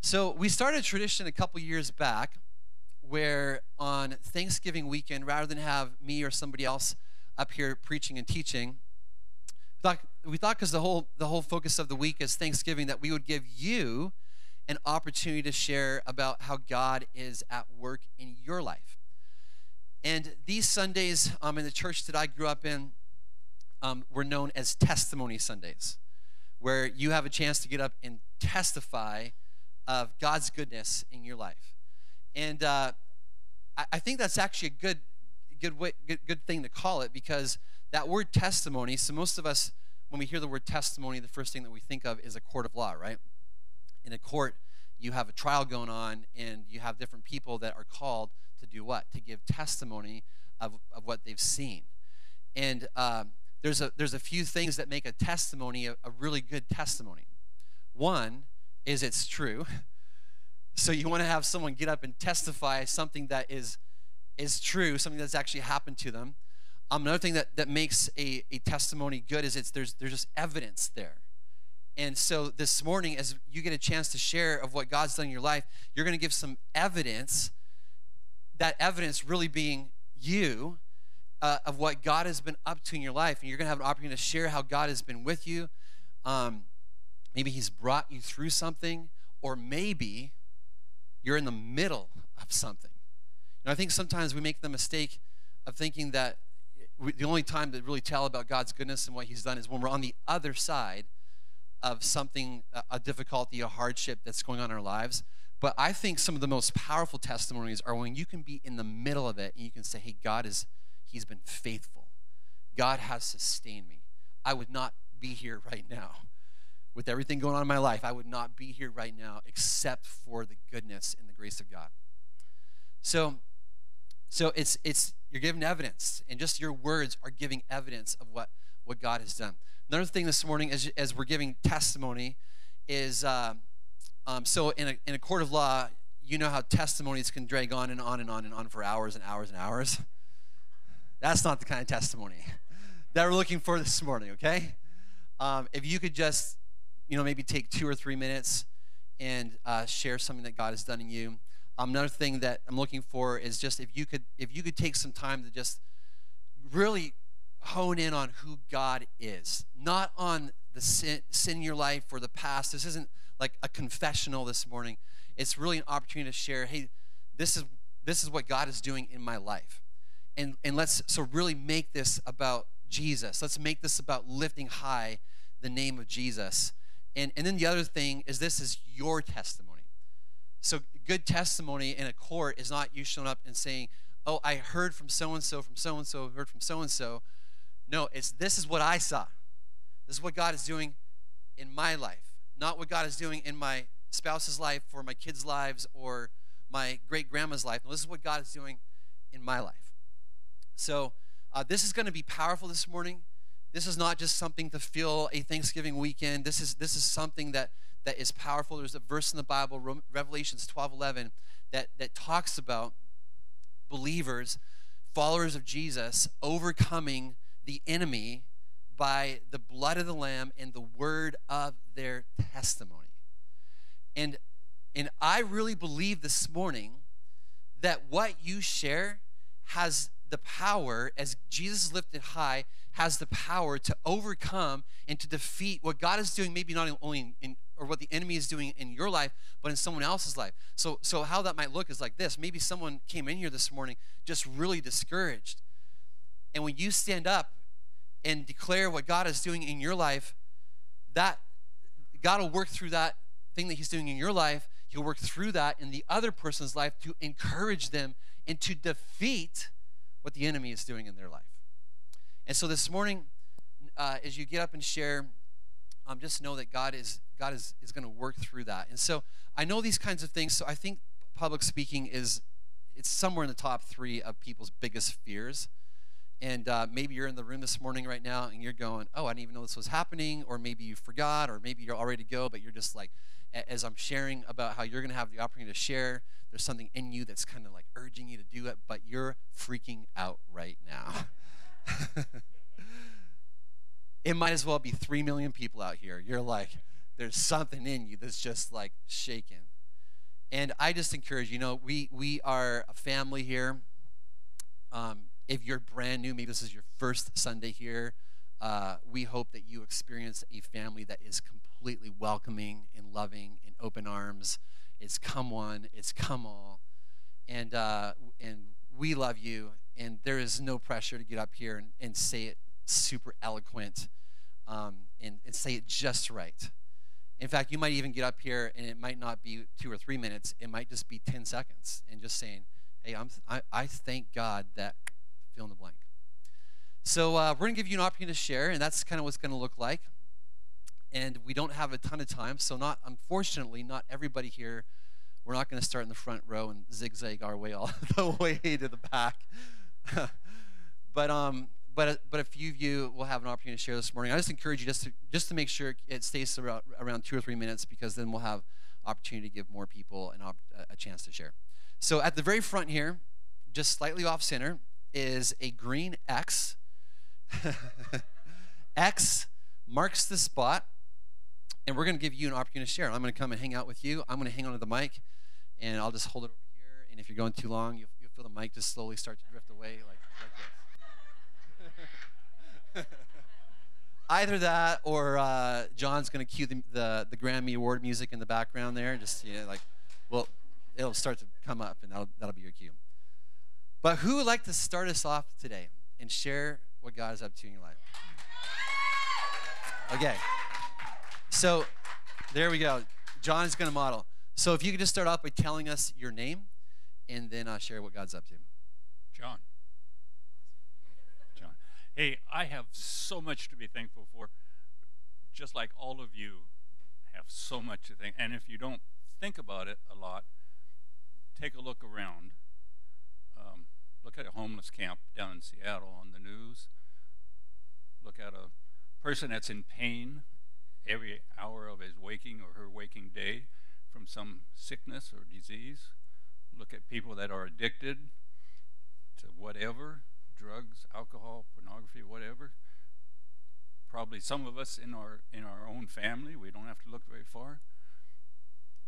So we started a tradition a couple years back where on Thanksgiving weekend, rather than have me or somebody else up here preaching and teaching, we thought because the whole the whole focus of the week is Thanksgiving that we would give you an opportunity to share about how God is at work in your life. And these Sundays um, in the church that I grew up in um, were known as testimony Sundays, where you have a chance to get up and testify of God's goodness in your life. And uh, I, I, think that's actually a good, good, way, good, good thing to call it because that word testimony. So most of us, when we hear the word testimony, the first thing that we think of is a court of law, right? In a court, you have a trial going on, and you have different people that are called to do what? To give testimony of, of what they've seen. And um, there's a there's a few things that make a testimony a, a really good testimony. One is it's true. So you want to have someone get up and testify something that is is true, something that's actually happened to them. Um, another thing that, that makes a, a testimony good is it's there's there's just evidence there. And so this morning, as you get a chance to share of what God's done in your life, you're going to give some evidence. That evidence really being you uh, of what God has been up to in your life, and you're going to have an opportunity to share how God has been with you. Um, maybe He's brought you through something, or maybe you're in the middle of something. You know, I think sometimes we make the mistake of thinking that we, the only time to really tell about God's goodness and what He's done is when we're on the other side of something, a difficulty, a hardship that's going on in our lives. But I think some of the most powerful testimonies are when you can be in the middle of it and you can say, hey, God is, He's been faithful. God has sustained me. I would not be here right now with everything going on in my life, I would not be here right now except for the goodness and the grace of God. So, so it's it's you're giving evidence, and just your words are giving evidence of what what God has done. Another thing this morning, as as we're giving testimony, is um, um, so in a in a court of law, you know how testimonies can drag on and on and on and on for hours and hours and hours. That's not the kind of testimony that we're looking for this morning. Okay, um, if you could just you know, maybe take two or three minutes and uh, share something that God has done in you. Um, another thing that I'm looking for is just if you could if you could take some time to just really hone in on who God is, not on the sin, sin in your life or the past. This isn't like a confessional this morning. It's really an opportunity to share. Hey, this is this is what God is doing in my life, and and let's so really make this about Jesus. Let's make this about lifting high the name of Jesus and, and then the other thing is this is your testimony. So good testimony in a court is not you showing up and saying, oh, I heard from so and so, from so and so, heard from so and so. No, it's this is what I saw. This is what God is doing in my life, not what God is doing in my spouse's life or my kids' lives or my great grandma's life. No, this is what God is doing in my life. So uh, this is going to be powerful this morning. This is not just something to feel a Thanksgiving weekend. This is this is something that that is powerful. There's a verse in the Bible, Revelations 12, 11, that, that talks about believers, followers of Jesus, overcoming the enemy by the blood of the Lamb and the word of their testimony. And, and I really believe this morning that what you share has the power, as Jesus is lifted high, has the power to overcome and to defeat what God is doing, maybe not only in, in, or what the enemy is doing in your life, but in someone else's life. So, so how that might look is like this. Maybe someone came in here this morning just really discouraged. And when you stand up and declare what God is doing in your life, that God will work through that thing that He's doing in your life. He'll work through that in the other person's life to encourage them and to defeat what the enemy is doing in their life. And so this morning, uh, as you get up and share, um, just know that God is God is, is going to work through that. And so I know these kinds of things. So I think public speaking is it's somewhere in the top three of people's biggest fears. And uh, maybe you're in the room this morning right now and you're going, oh, I didn't even know this was happening. Or maybe you forgot, or maybe you're all ready to go, but you're just like, as I'm sharing about how you're going to have the opportunity to share, there's something in you that's kind of like urging you to do it, but you're freaking out right now. it might as well be 3 million people out here. You're like, there's something in you that's just like shaking. And I just encourage you know we we are a family here. Um, if you're brand new, maybe this is your first Sunday here. Uh, we hope that you experience a family that is completely welcoming and loving and open arms. It's come one, it's come all, and uh, and we love you. And there is no pressure to get up here and, and say it super eloquent um, and, and say it just right. In fact, you might even get up here and it might not be two or three minutes. It might just be 10 seconds and just saying, hey, I'm, I, I thank God that fill in the blank. So uh, we're going to give you an opportunity to share, and that's kind of what's going to look like. And we don't have a ton of time, so not unfortunately, not everybody here. We're not going to start in the front row and zigzag our way all the way to the back. but um, but, but a few of you will have an opportunity to share this morning. I just encourage you just to, just to make sure it stays around, around two or three minutes because then we'll have opportunity to give more people an op, a chance to share. So at the very front here, just slightly off center, is a green X. X marks the spot, and we're going to give you an opportunity to share. I'm going to come and hang out with you. I'm going to hang onto the mic, and I'll just hold it over here. And if you're going too long, you'll, you'll feel the mic just slowly start to drift away like, like this. Either that, or uh, John's going to cue the, the, the Grammy Award music in the background there. and Just you know, like, well, it'll start to come up, and that'll that'll be your cue. But who would like to start us off today and share what God is up to in your life? Okay. So there we go. John is going to model. So if you could just start off by telling us your name and then uh, share what God's up to. John. Hey, I have so much to be thankful for. Just like all of you have so much to think. And if you don't think about it a lot, take a look around. Um, look at a homeless camp down in Seattle on the news. Look at a person that's in pain every hour of his waking or her waking day from some sickness or disease. Look at people that are addicted to whatever drugs, alcohol, pornography, whatever. Probably some of us in our in our own family, we don't have to look very far.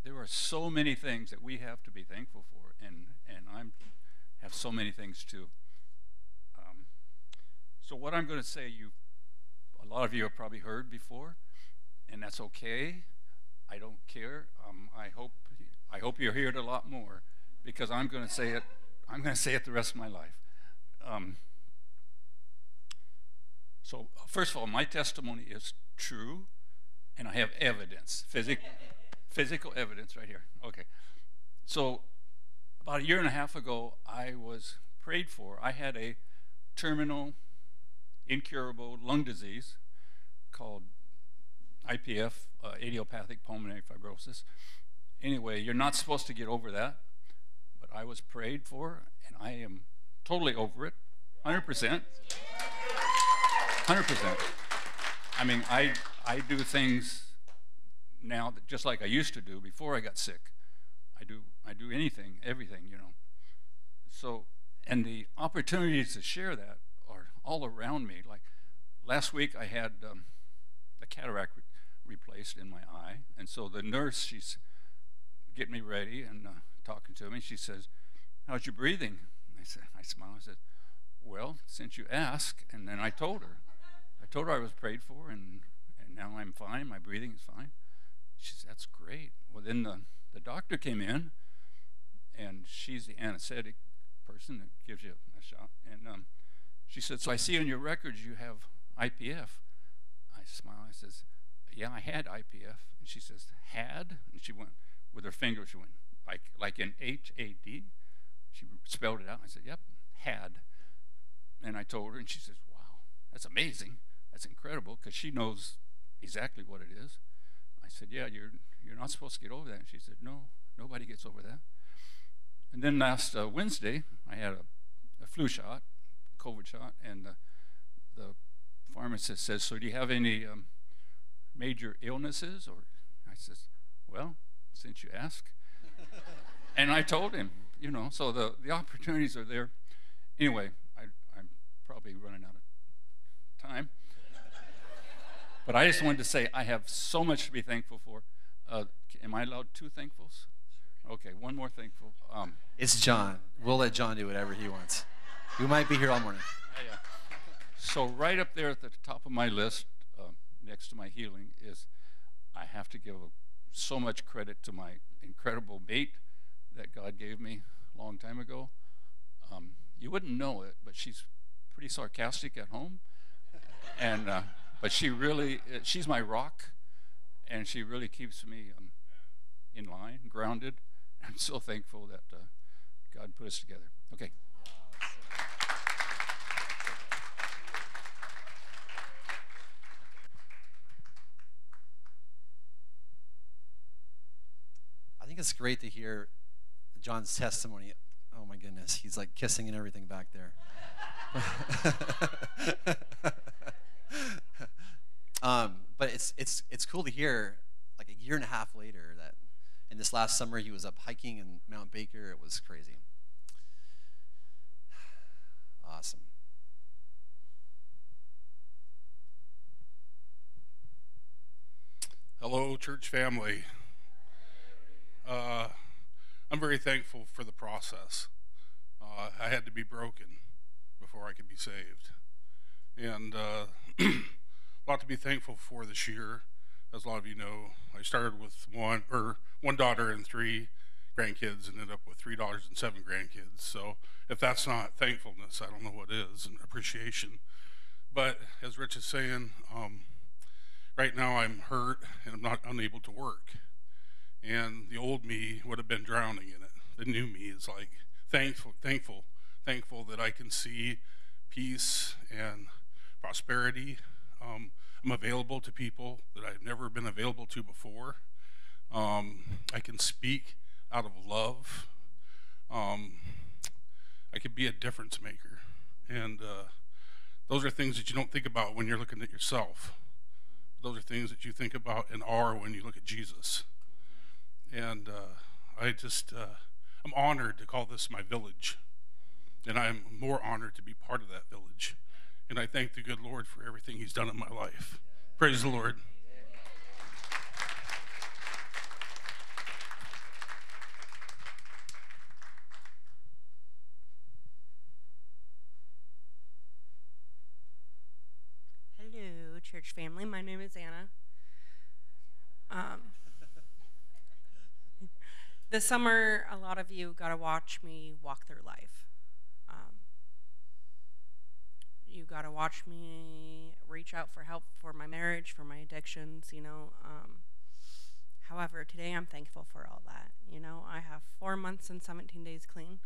There are so many things that we have to be thankful for, and and I'm have so many things too. Um, so what I'm going to say, you, a lot of you have probably heard before, and that's okay. I don't care. Um, I hope I hope you hear it a lot more because I'm going to say it. I'm going to say it the rest of my life. Um, so, first of all, my testimony is true, and I have evidence, physic, physical evidence right here. Okay. So, about a year and a half ago, I was prayed for. I had a terminal, incurable lung disease called IPF, uh, idiopathic pulmonary fibrosis. Anyway, you're not supposed to get over that, but I was prayed for, and I am totally over it, 100%. 100%. I mean, I, I do things now that just like I used to do before I got sick. I do, anything, everything, you know. So, and the opportunities to share that are all around me. Like last week, I had um, a cataract re- replaced in my eye, and so the nurse, she's getting me ready and uh, talking to me. She says, "How's your breathing?" I said, I smiled. I said, Well, since you ask, and then I told her. I told her I was prayed for, and, and now I'm fine. My breathing is fine. She said, That's great. Well, then the, the doctor came in, and she's the anesthetic person that gives you a shot. And um, she said, So I see on your records you have IPF. I smile. I says, Yeah, I had IPF. And she says, Had? And she went with her finger, she went, like, like an H A D. She spelled it out. I said, Yep, had. And I told her, and she says, Wow, that's amazing. That's incredible because she knows exactly what it is. I said, Yeah, you're, you're not supposed to get over that. And she said, No, nobody gets over that. And then last uh, Wednesday, I had a, a, flu shot, COVID shot, and the, the pharmacist says, So do you have any um, major illnesses? Or I says, Well, since you ask. and I told him, you know, so the, the opportunities are there. Anyway, I, I'm probably running out of time. but I just wanted to say I have so much to be thankful for. Uh, am I allowed two thankfuls? Okay, one more thankful. Um, It's John. We'll let John do whatever he wants. We might be here all morning. yeah. So right up there at the top of my list, uh, next to my healing, is I have to give so much credit to my incredible mate that God gave me a long time ago. Um, you wouldn't know it, but she's pretty sarcastic at home, and uh, but she really uh, she's my rock, and she really keeps me um, in line, grounded. I'm so thankful that uh, God put us together. Okay. I think it's great to hear John's testimony. Oh my goodness, he's like kissing and everything back there. um, but it's it's it's cool to hear like a year and a half later in this last summer he was up hiking in Mount Baker. It was crazy. Awesome. Hello, church family. Uh, I'm very thankful for the process. Uh, I had to be broken before I could be saved. And uh, a lot to be thankful for this year. As a lot of you know, I started with one or one daughter and three grandkids and ended up with three daughters and seven grandkids. So if that's not thankfulness, I don't know what is and appreciation. But as Rich is saying, um, right now I'm hurt and I'm not unable to work. And the old me would have been drowning in it. The new me is like thankful, thankful, thankful that I can see peace and prosperity. Um, I'm available to people that I've never been available to before. Um, I can speak out of love. Um, I could be a difference maker. And uh, those are things that you don't think about when you're looking at yourself. Those are things that you think about and are when you look at Jesus. And uh, I just, uh, I'm honored to call this my village. And I'm more honored to be part of that village. And I thank the good Lord for everything He's done in my life. Praise the Lord. Hello, church family. My name is Anna. Um, this summer, a lot of you got to watch me walk through life. Um, you got to watch me reach out for help for my marriage, for my addictions, you know. Um, however, today I'm thankful for all that. You know, I have four months and 17 days clean.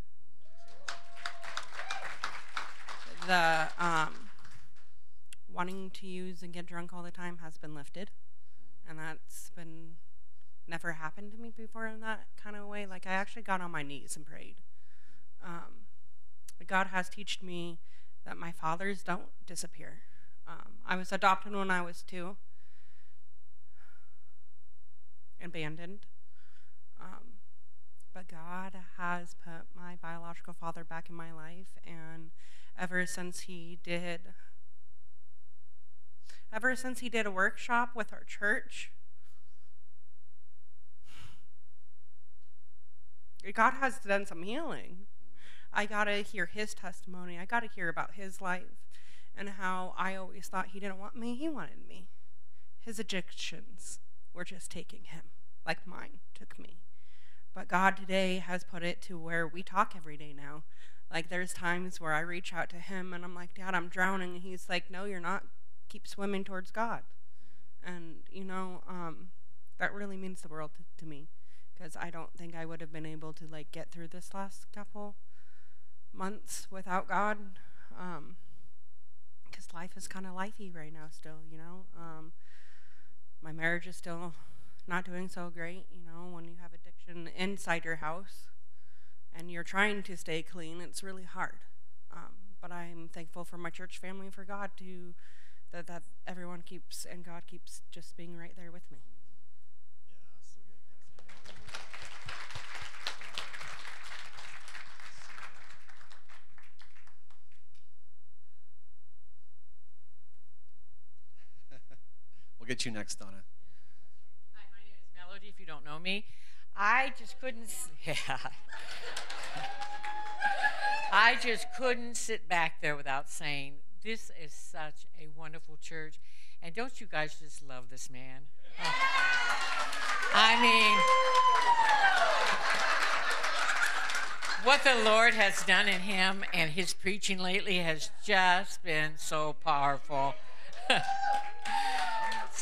The um, wanting to use and get drunk all the time has been lifted. And that's been never happened to me before in that kind of way. Like I actually got on my knees and prayed. Um, God has taught me that my fathers don't disappear. Um, I was adopted when I was two, abandoned. Um, but God has put my biological father back in my life, and ever since he did ever since he did a workshop with our church. God has done some healing. I got to hear his testimony. I got to hear about his life and how I always thought he didn't want me, he wanted me. His addictions were just taking him, like mine took me. But God today has put it to where we talk every day now. Like there's times where I reach out to him and I'm like, Dad, I'm drowning. And he's like, No, you're not keep swimming towards God. And, you know, um, that really means the world to, to me because I don't think I would have been able to, like, get through this last couple months without God. Because life is kind of lifey right now, still, you know. Um, my marriage is still not doing so great, you know, when you have addiction inside your house and you're trying to stay clean, it's really hard. Um, but I'm thankful for my church family and for God to that that everyone keeps and God keeps just being right there with me. Yeah, so good. We'll get you next, Donna. Hi, my name is Melody, if you don't know me. I just couldn't. Yeah. I just couldn't sit back there without saying, "This is such a wonderful church," and don't you guys just love this man? Oh. I mean, what the Lord has done in him and his preaching lately has just been so powerful.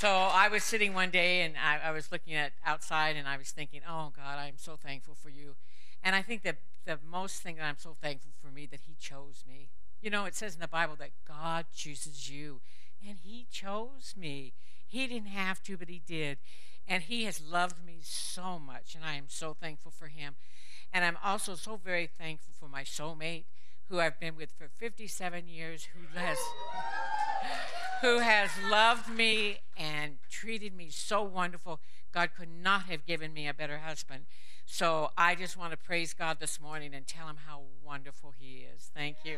so I was sitting one day and I, I, was looking at outside and I was thinking, oh God, I'm so thankful for you. And I think that the most thing that I'm so thankful for me that he chose me. You know, it says in the Bible that God chooses you, and he chose me. He didn't have to, but he did. And he has loved me so much, and I am so thankful for him. And I'm also so very thankful for my soulmate, who I've been with for 57 years, who has who has loved me and treated me so wonderful. God could not have given me a better husband. So I just want to praise God this morning and tell him how wonderful he is. Thank you.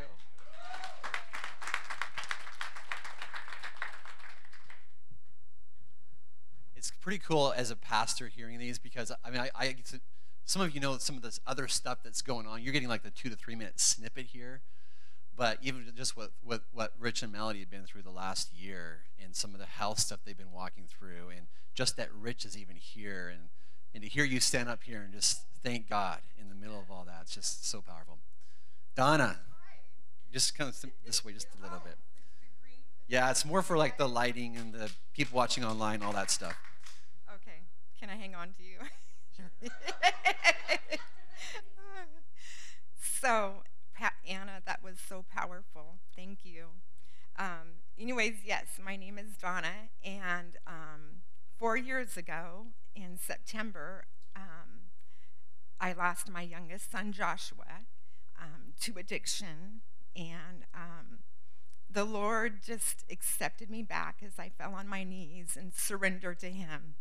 It's pretty cool as a pastor hearing these because I mean I, I some of you know some of this other stuff that's going on. You're getting like the two to three minute snippet here, but even just what what what Rich and Melody have been through the last year and some of the health stuff they've been walking through, and just that Rich is even here and and to hear you stand up here and just thank God in the middle of all that, it's just so powerful. Donna, just come this way just a little bit. Yeah, it's more for like the lighting and the people watching online, all that stuff. Okay, can I hang on to you? so, Pat, Anna, that was so powerful. Thank you. Um, anyways, yes, my name is Donna, and um, four years ago, in September, um, I lost my youngest son, Joshua, um, to addiction. And um, the Lord just accepted me back as I fell on my knees and surrendered to Him.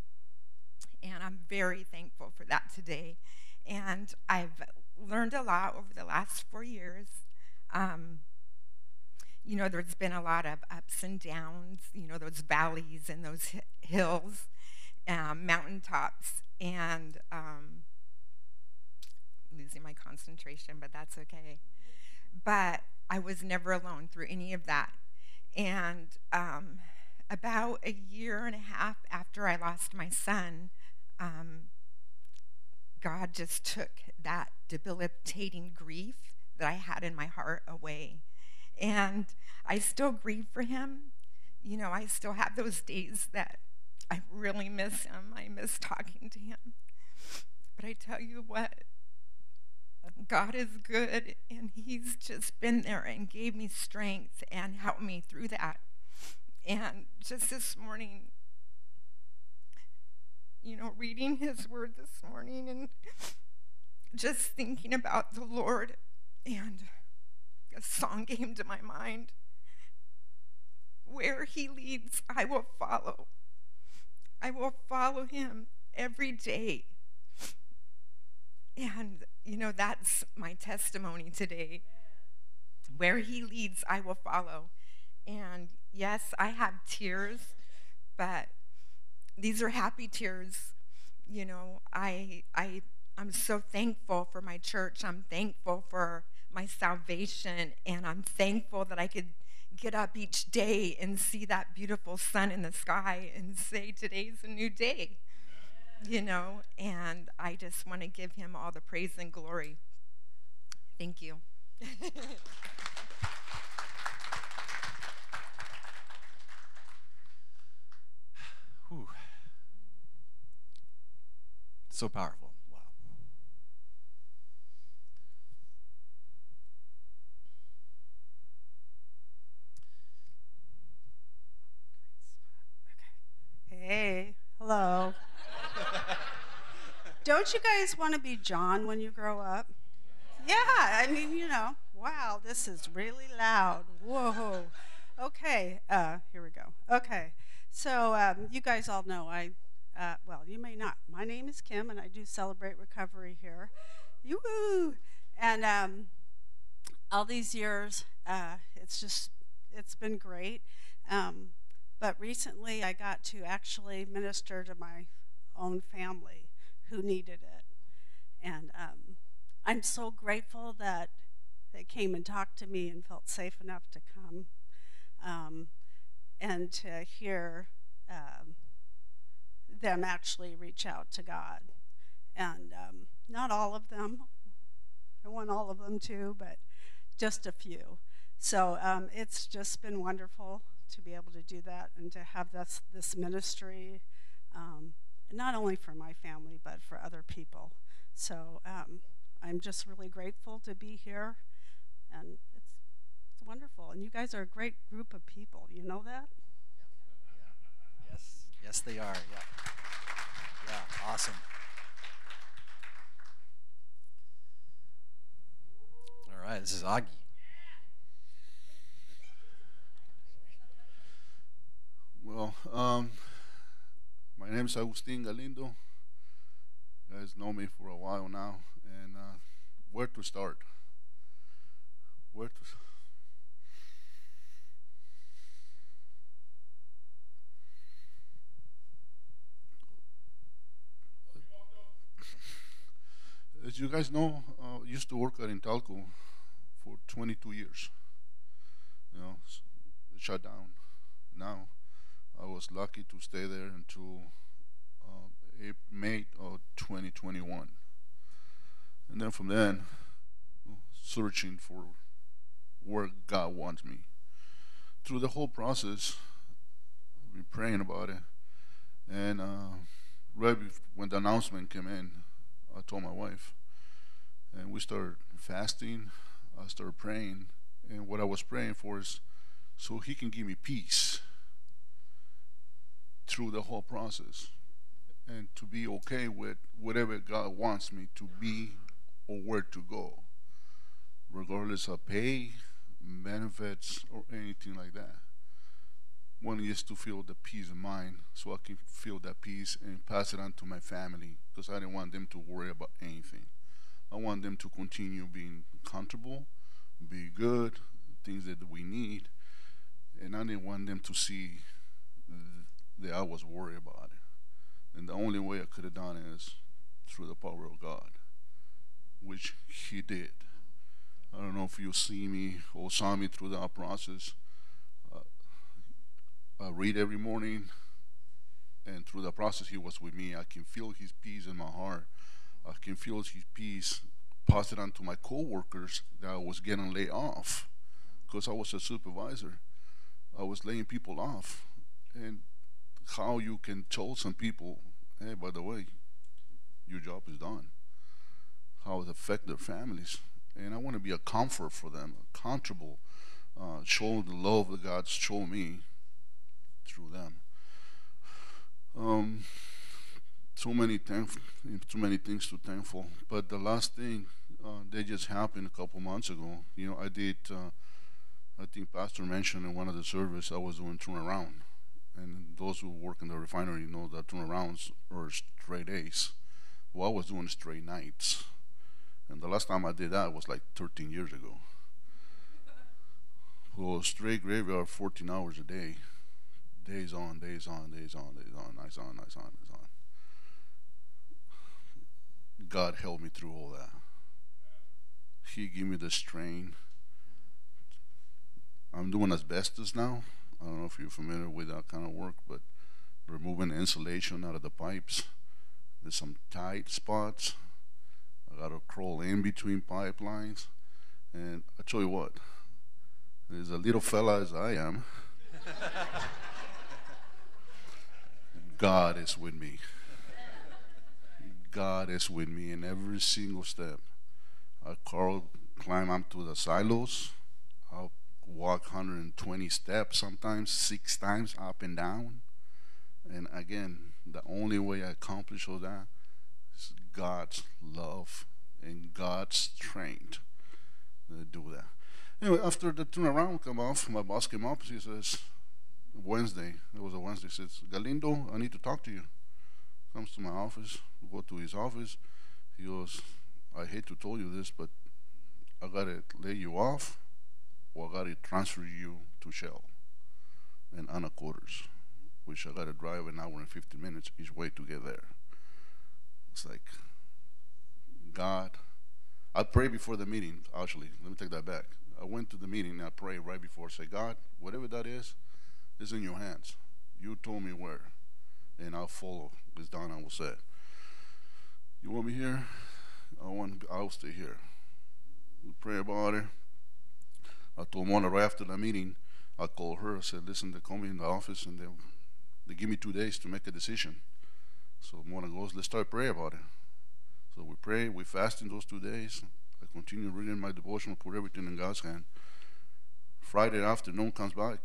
And I'm very thankful for that today. And I've learned a lot over the last four years. Um, you know, there's been a lot of ups and downs, you know, those valleys and those hills um, mountaintops and um, losing my concentration, but that's okay. But I was never alone through any of that. And um, about a year and a half after I lost my son, um, God just took that debilitating grief that I had in my heart away. And I still grieve for him. You know, I still have those days that I really miss him. I miss talking to him. But I tell you what, God is good, and He's just been there and gave me strength and helped me through that. And just this morning, you know, reading His Word this morning and just thinking about the Lord, and a song came to my mind Where He leads, I will follow. I will follow him every day. And, you know, that's my testimony today. Where he leads, I will follow. And yes, I have tears, but these are happy tears. You know, I, I, I'm so thankful for my church. I'm thankful for my salvation, and I'm thankful that I could get up each day and see that beautiful sun in the sky and say, Today's a new day. You know, and I just want to give him all the praise and glory. Thank you. Whew. So powerful. Wow. Hey, hello. Don't you guys want to be John when you grow up? Yeah, I mean, you know, wow, this is really loud. Whoa. Okay, uh, here we go. Okay, so um, you guys all know I, uh, well, you may not. My name is Kim, and I do celebrate recovery here. Yoo-hoo! And um, all these years, uh, it's just, it's been great. Um, but recently I got to actually minister to my own family who needed it. And I'm so grateful that they came and talked to me and felt safe enough to come um, and to hear um, them actually reach out to God. And um, not all of them, I want all of them too, but just a few. So um, it's just been wonderful to be able to do that and to have this, this ministry, um, not only for my family, but for other people. So um, I'm just really grateful to be here, and wonderful. And you guys are a great group of people. You know that? Yeah. Yeah. Yes, yes, they are. Yeah, yeah, awesome. All right, this is Augie. Well, um, my name is Agustin Galindo. You guys know me for a while now, and uh, where to start? Where to? As you guys know, uh, used to work at Intalco for 22 years. You know, shut down. Now, I was lucky to stay there until uh, April, May of 2021. And then from then, searching for where God wants me. Through the whole process, I've been praying about it. And uh, right when the announcement came in, I told my wife, and we started fasting. I started praying, and what I was praying for is so He can give me peace through the whole process and to be okay with whatever God wants me to be or where to go, regardless of pay, benefits, or anything like that. One is to feel the peace of mind so I can feel that peace and pass it on to my family because I didn't want them to worry about anything. I want them to continue being comfortable, be good, things that we need, and I didn't want them to see that I was worried about it. And the only way I could have done it is through the power of God, which He did. I don't know if you see me or saw me through that process. Uh, read every morning, and through the process, He was with me. I can feel His peace in my heart. I can feel His peace pass it on to my coworkers that I was getting laid off because I was a supervisor. I was laying people off, and how you can tell some people, hey, by the way, your job is done. How it affect their families, and I want to be a comfort for them, a comfortable, uh, show the love that God's shown me through them. Um, so many thank, too many things to thankful. But the last thing uh, that just happened a couple months ago, you know, I did. Uh, I think Pastor mentioned in one of the service I was doing turnaround, and those who work in the refinery know that turnarounds are straight days. Well, I was doing straight nights, and the last time I did that was like 13 years ago. Well, straight graveyard, 14 hours a day, days on, days on, days on, days on, nights on, nights on, nights on. God helped me through all that. He gave me the strain. I'm doing asbestos now. I don't know if you're familiar with that kind of work, but removing insulation out of the pipes. There's some tight spots. I gotta crawl in between pipelines. And I tell you what, there's a little fella as I am. God is with me. God is with me in every single step. I crawl, climb up to the silos. I'll walk 120 steps, sometimes six times up and down. And again, the only way I accomplish all that is God's love and God's strength to do that. Anyway, after the turnaround come off, my boss came up. He says, Wednesday, it was a Wednesday, says, Galindo, I need to talk to you. Comes to my office, go to his office. He goes, I hate to tell you this, but I gotta lay you off or I gotta transfer you to Shell and Anacortes, which I gotta drive an hour and 50 minutes each way to get there. It's like, God, I pray before the meeting. Actually, let me take that back. I went to the meeting and I prayed right before. Say, God, whatever that is, is in your hands. You told me where, and I'll follow. As Donna will say. You want me here? I want. I'll stay here. We pray about it. I told Mona right after the meeting. I called her. I said, "Listen, they call me in the office and they they give me two days to make a decision." So Mona goes, "Let's start praying about it." So we pray. We fast in those two days. I continue reading my devotional, put everything in God's hand. Friday afternoon comes back,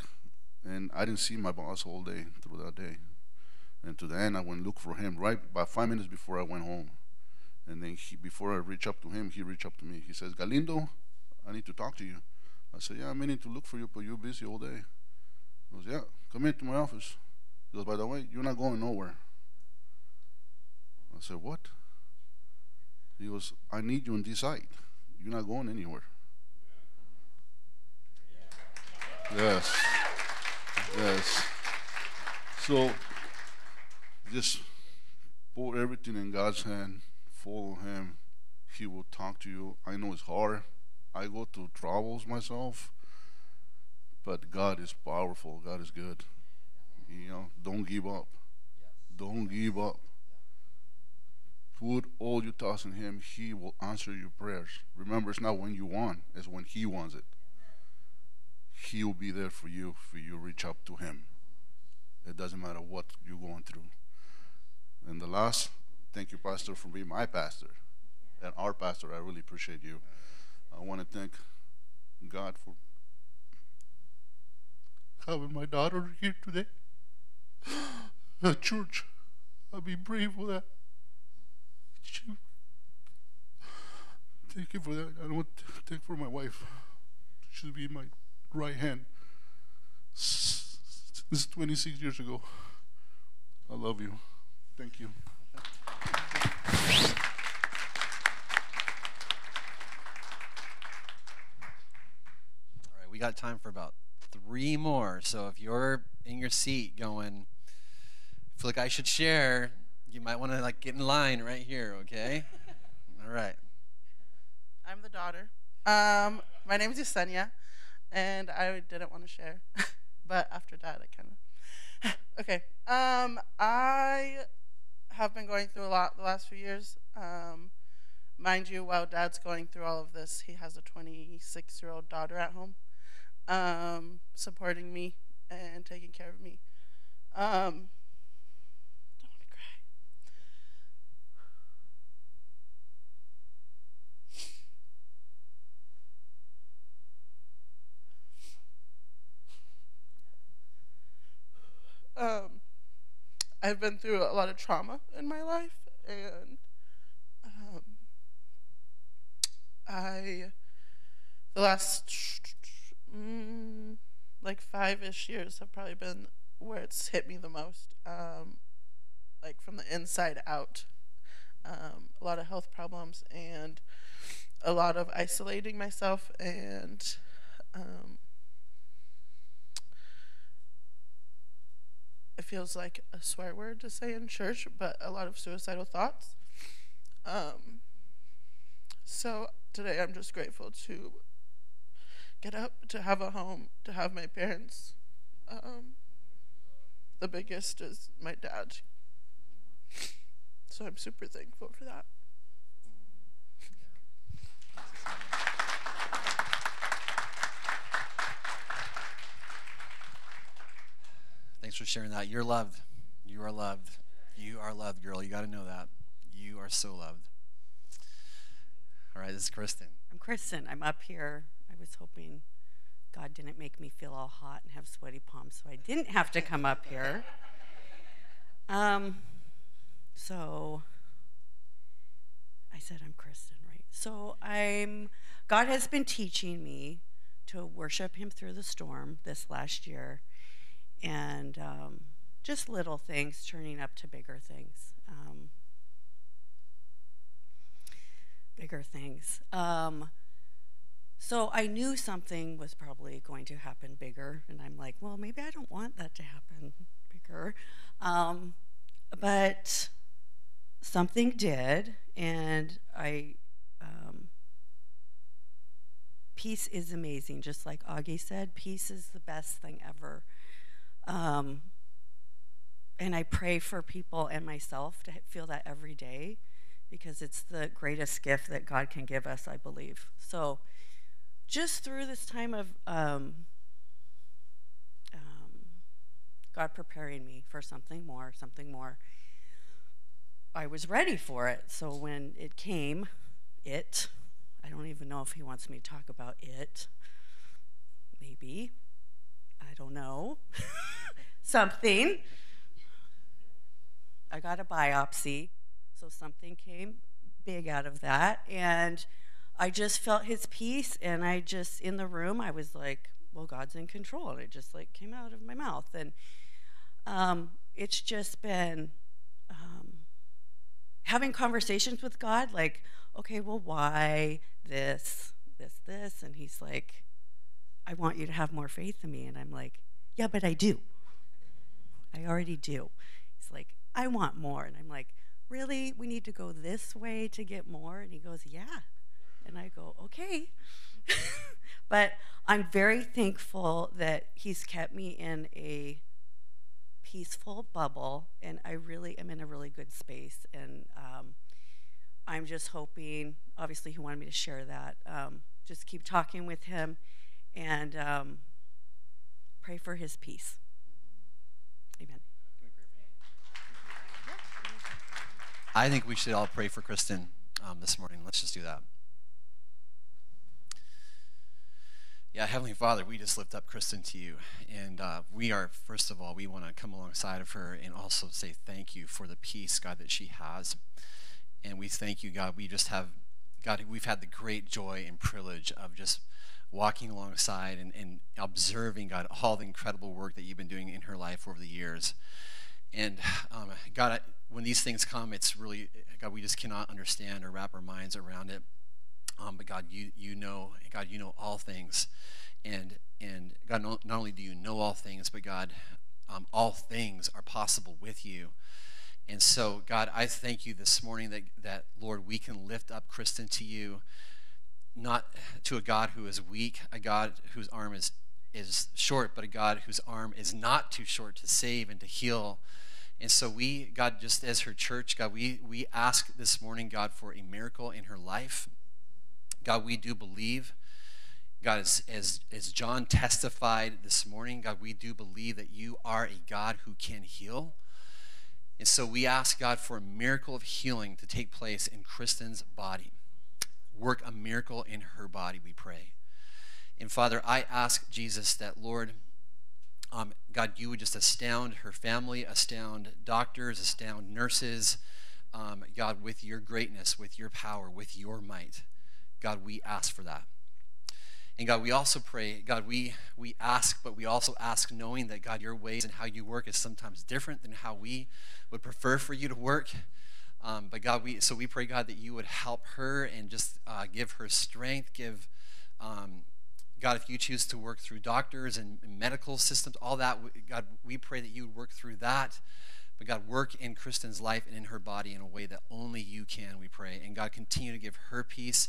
and I didn't see my boss all day through that day. And to the end, I went look for him right about five minutes before I went home. And then he, before I reach up to him, he reached up to me. He says, Galindo, I need to talk to you. I said, Yeah, I'm meaning to look for you, but you're busy all day. He goes, Yeah, come into my office. He goes, By the way, you're not going nowhere. I said, What? He goes, I need you on this side. You're not going anywhere. Yes. Yes. So just put everything in God's hand, follow Him. He will talk to you. I know it's hard. I go through troubles myself, but God is powerful. God is good. You know, don't give up. Don't give up. Put all your thoughts in Him. He will answer your prayers. Remember, it's not when you want, it's when He wants it. He will be there for you if you reach up to Him. It doesn't matter what you're going through. And the last, thank you, Pastor, for being my pastor and our pastor. I really appreciate you. I want to thank God for having my daughter here today at church. I'll be brave for that. Thank you for that. I want to thank for my wife. She'll be my right hand. This is 26 years ago. I love you. Thank you. All right, we got time for about three more. So if you're in your seat going, I feel like I should share, you might want to like get in line right here, okay? All right. I'm the daughter. Um, my name is Yesenia, and I didn't want to share, but after that, I kind of. okay. Um, I have been going through a lot the last few years. Um, mind you, while Dad's going through all of this, he has a 26 year old daughter at home, um, supporting me and taking care of me. Um, don't want to cry. Um, I've been through a lot of trauma in my life, and um, I, the last mm, like five ish years have probably been where it's hit me the most, um, like from the inside out. Um, a lot of health problems and a lot of isolating myself and it feels like a swear word to say in church, but a lot of suicidal thoughts. Um, so today I'm just grateful to get up, to have a home, to have my parents. Um, the biggest is my dad. So I'm super thankful for that. Thanks for sharing that. You're loved. You are loved. You are loved, girl. You got to know that. You are so loved. All right, this is Kristen. I'm Kristen. I'm up here. I was hoping God didn't make me feel all hot and have sweaty palms, so I didn't have to come up here. Um, so I said I'm Kristen, right? So I'm. God has been teaching me to worship Him through the storm this last year, and um, just little things turning up to bigger things. Um, bigger things. Um, so I knew something was probably going to happen bigger, and I'm like, well, maybe I don't want that to happen bigger. Um, but something did, and I um, peace is amazing. Just like Augie said, peace is the best thing ever. Um, and I pray for people and myself to feel that every day because it's the greatest gift that God can give us, I believe. So, just through this time of um, um, God preparing me for something more, something more, I was ready for it. So, when it came, it, I don't even know if He wants me to talk about it. Maybe. Don't know. something. I got a biopsy, so something came big out of that. And I just felt his peace, and I just, in the room, I was like, well, God's in control. And it just like came out of my mouth. And um, it's just been um, having conversations with God, like, okay, well, why this, this, this? And he's like, I want you to have more faith in me. And I'm like, yeah, but I do. I already do. He's like, I want more. And I'm like, Really? We need to go this way to get more? And he goes, Yeah. And I go, Okay. but I'm very thankful that he's kept me in a peaceful bubble, and I really am in a really good space. And um, I'm just hoping, obviously, he wanted me to share that. Um, just keep talking with him and um, pray for his peace. Amen. I think we should all pray for Kristen um, this morning. Let's just do that. Yeah, Heavenly Father, we just lift up Kristen to you. And uh, we are, first of all, we want to come alongside of her and also say thank you for the peace, God, that she has. And we thank you, God. We just have, God, we've had the great joy and privilege of just walking alongside and, and observing, God, all the incredible work that you've been doing in her life over the years. And um, God, when these things come, it's really, God, we just cannot understand or wrap our minds around it. Um, but God, you you know, God, you know all things, and and God, not, not only do you know all things, but God, um, all things are possible with you. And so, God, I thank you this morning that that Lord, we can lift up Kristen to you, not to a God who is weak, a God whose arm is is short, but a God whose arm is not too short to save and to heal. And so we, God, just as her church, God, we, we ask this morning, God, for a miracle in her life. God, we do believe. God, as, as, as John testified this morning, God, we do believe that you are a God who can heal. And so we ask God for a miracle of healing to take place in Kristen's body. Work a miracle in her body, we pray. And Father, I ask Jesus that, Lord, um, God, you would just astound her family, astound doctors, astound nurses. Um, God, with your greatness, with your power, with your might. God, we ask for that. And God, we also pray, God, we, we ask, but we also ask knowing that, God, your ways and how you work is sometimes different than how we would prefer for you to work. Um, but God, we, so we pray, God, that you would help her and just uh, give her strength, give, um, God, if you choose to work through doctors and medical systems, all that, God, we pray that you would work through that. But God, work in Kristen's life and in her body in a way that only you can, we pray. And God, continue to give her peace.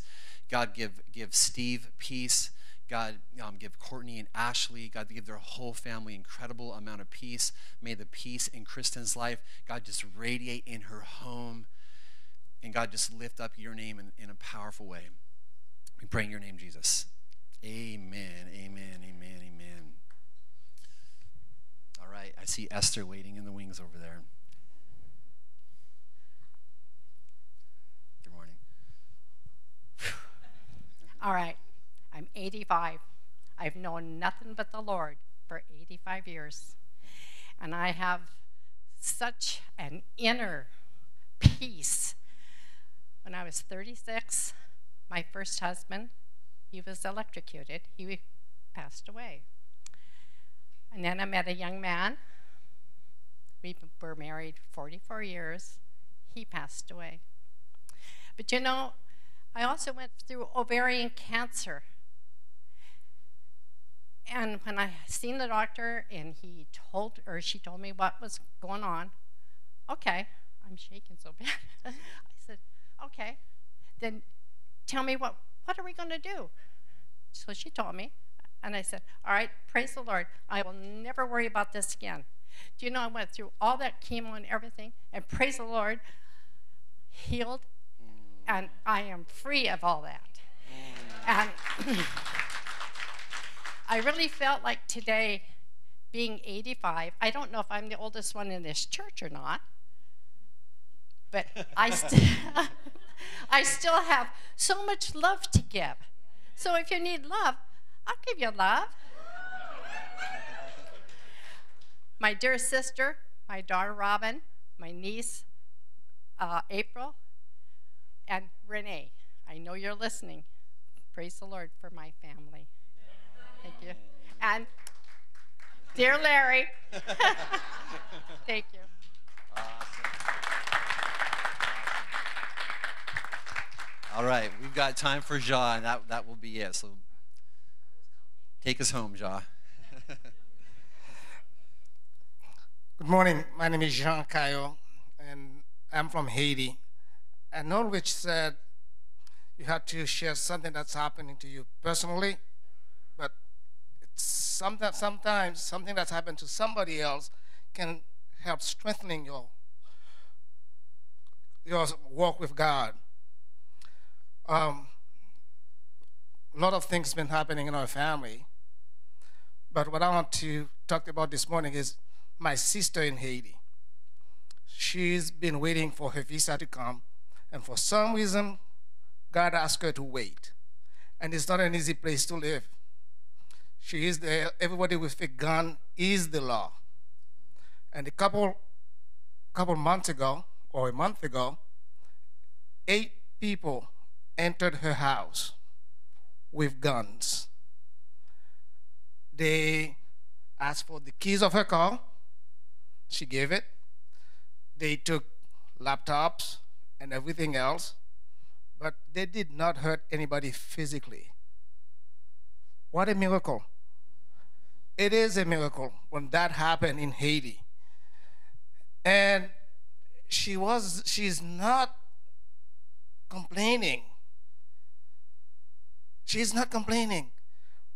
God, give, give Steve peace. God, um, give Courtney and Ashley, God, give their whole family incredible amount of peace. May the peace in Kristen's life, God, just radiate in her home. And God, just lift up your name in, in a powerful way. We pray in your name, Jesus. Amen, amen, amen, amen. All right, I see Esther waiting in the wings over there. Good morning. All right, I'm 85. I've known nothing but the Lord for 85 years. And I have such an inner peace. When I was 36, my first husband, he was electrocuted. He passed away. And then I met a young man. We were married 44 years. He passed away. But you know, I also went through ovarian cancer. And when I seen the doctor and he told or she told me what was going on, okay, I'm shaking so bad. I said, okay, then tell me what what are we going to do? So she told me, and I said, All right, praise the Lord. I will never worry about this again. Do you know I went through all that chemo and everything, and praise the Lord, healed, and I am free of all that. And mm. I really felt like today, being 85, I don't know if I'm the oldest one in this church or not, but I, st- I still have so much love to give. So if you need love, I'll give you love. my dear sister, my daughter Robin, my niece uh, April, and Renee. I know you're listening. Praise the Lord for my family. Thank you. And dear Larry, thank you. Awesome. All right, we've got time for Ja, and that, that will be it. So take us home, Ja. Good morning. My name is Jean Caillot, and I'm from Haiti. And Norwich said you had to share something that's happening to you personally, but it's sometimes, sometimes something that's happened to somebody else can help strengthening your your walk with God. Um, a lot of things been happening in our family, but what I want to talk about this morning is my sister in Haiti. She's been waiting for her visa to come, and for some reason, God asked her to wait. And it's not an easy place to live. She is there, everybody with a gun is the law. And a couple couple months ago, or a month ago, eight people entered her house with guns. They asked for the keys of her car. She gave it. They took laptops and everything else, but they did not hurt anybody physically. What a miracle! It is a miracle when that happened in Haiti. And she was, she's not complaining. She's not complaining.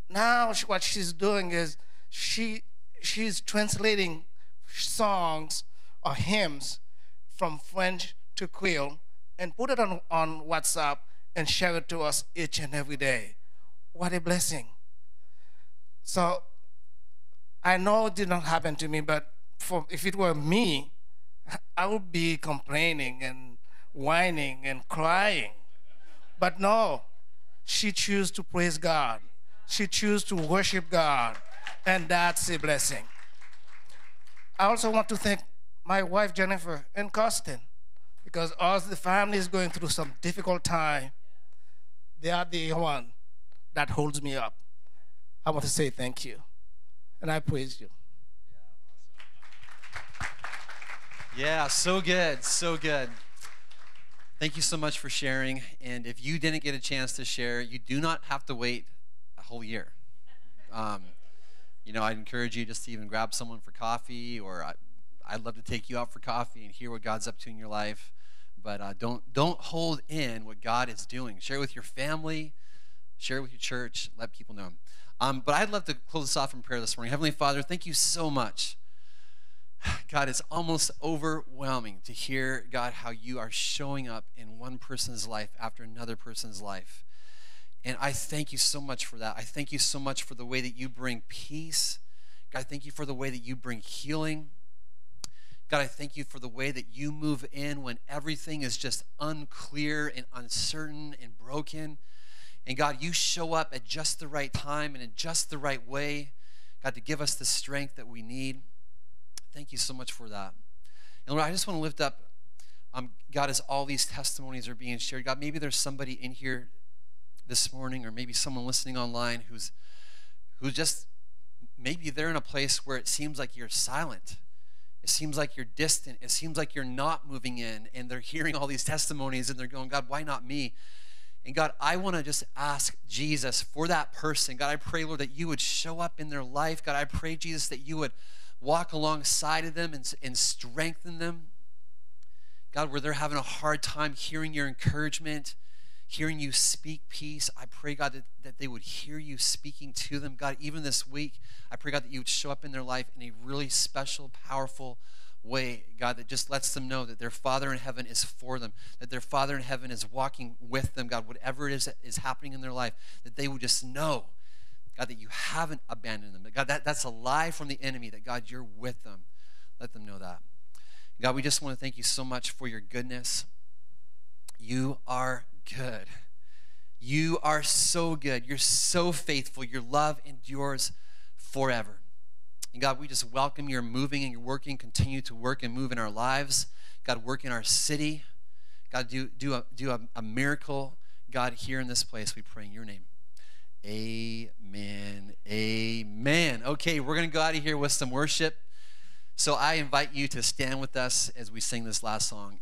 Now she, what she's doing is she she's translating songs or hymns from French to Creole and put it on, on WhatsApp and share it to us each and every day. What a blessing. So I know it did not happen to me, but for, if it were me, I would be complaining and whining and crying. But no, she chose to praise God. She chose to worship God, and that's a blessing. I also want to thank my wife Jennifer and Costin because as the family is going through some difficult time, they are the one that holds me up. I want to say thank you, and I praise you. Yeah, so good, so good. Thank you so much for sharing. And if you didn't get a chance to share, you do not have to wait a whole year. Um, you know, I'd encourage you just to even grab someone for coffee, or I, I'd love to take you out for coffee and hear what God's up to in your life. But uh, don't don't hold in what God is doing. Share with your family, share it with your church, let people know. Um, but I'd love to close this off in prayer this morning. Heavenly Father, thank you so much. God, it's almost overwhelming to hear, God, how you are showing up in one person's life after another person's life. And I thank you so much for that. I thank you so much for the way that you bring peace. God, thank you for the way that you bring healing. God, I thank you for the way that you move in when everything is just unclear and uncertain and broken. And God, you show up at just the right time and in just the right way, God, to give us the strength that we need. Thank you so much for that. And Lord, I just want to lift up, um, God, as all these testimonies are being shared, God, maybe there's somebody in here this morning, or maybe someone listening online who's who's just maybe they're in a place where it seems like you're silent. It seems like you're distant. It seems like you're not moving in, and they're hearing all these testimonies and they're going, God, why not me? And God, I want to just ask Jesus for that person. God, I pray, Lord, that you would show up in their life. God, I pray, Jesus, that you would walk alongside of them and, and strengthen them. God, where they're having a hard time hearing your encouragement, hearing you speak peace. I pray, God, that, that they would hear you speaking to them. God, even this week, I pray, God, that you would show up in their life in a really special, powerful way, God, that just lets them know that their Father in heaven is for them, that their Father in heaven is walking with them, God, whatever it is that is happening in their life, that they would just know, God, that you haven't abandoned them. God, that, that's a lie from the enemy, that God, you're with them. Let them know that. God, we just want to thank you so much for your goodness. You are good. You are so good. You're so faithful. Your love endures forever. And God, we just welcome your moving and your working. Continue to work and move in our lives. God, work in our city. God, do, do, a, do a, a miracle, God, here in this place. We pray in your name. Amen. Amen. Okay, we're going to go out of here with some worship. So I invite you to stand with us as we sing this last song.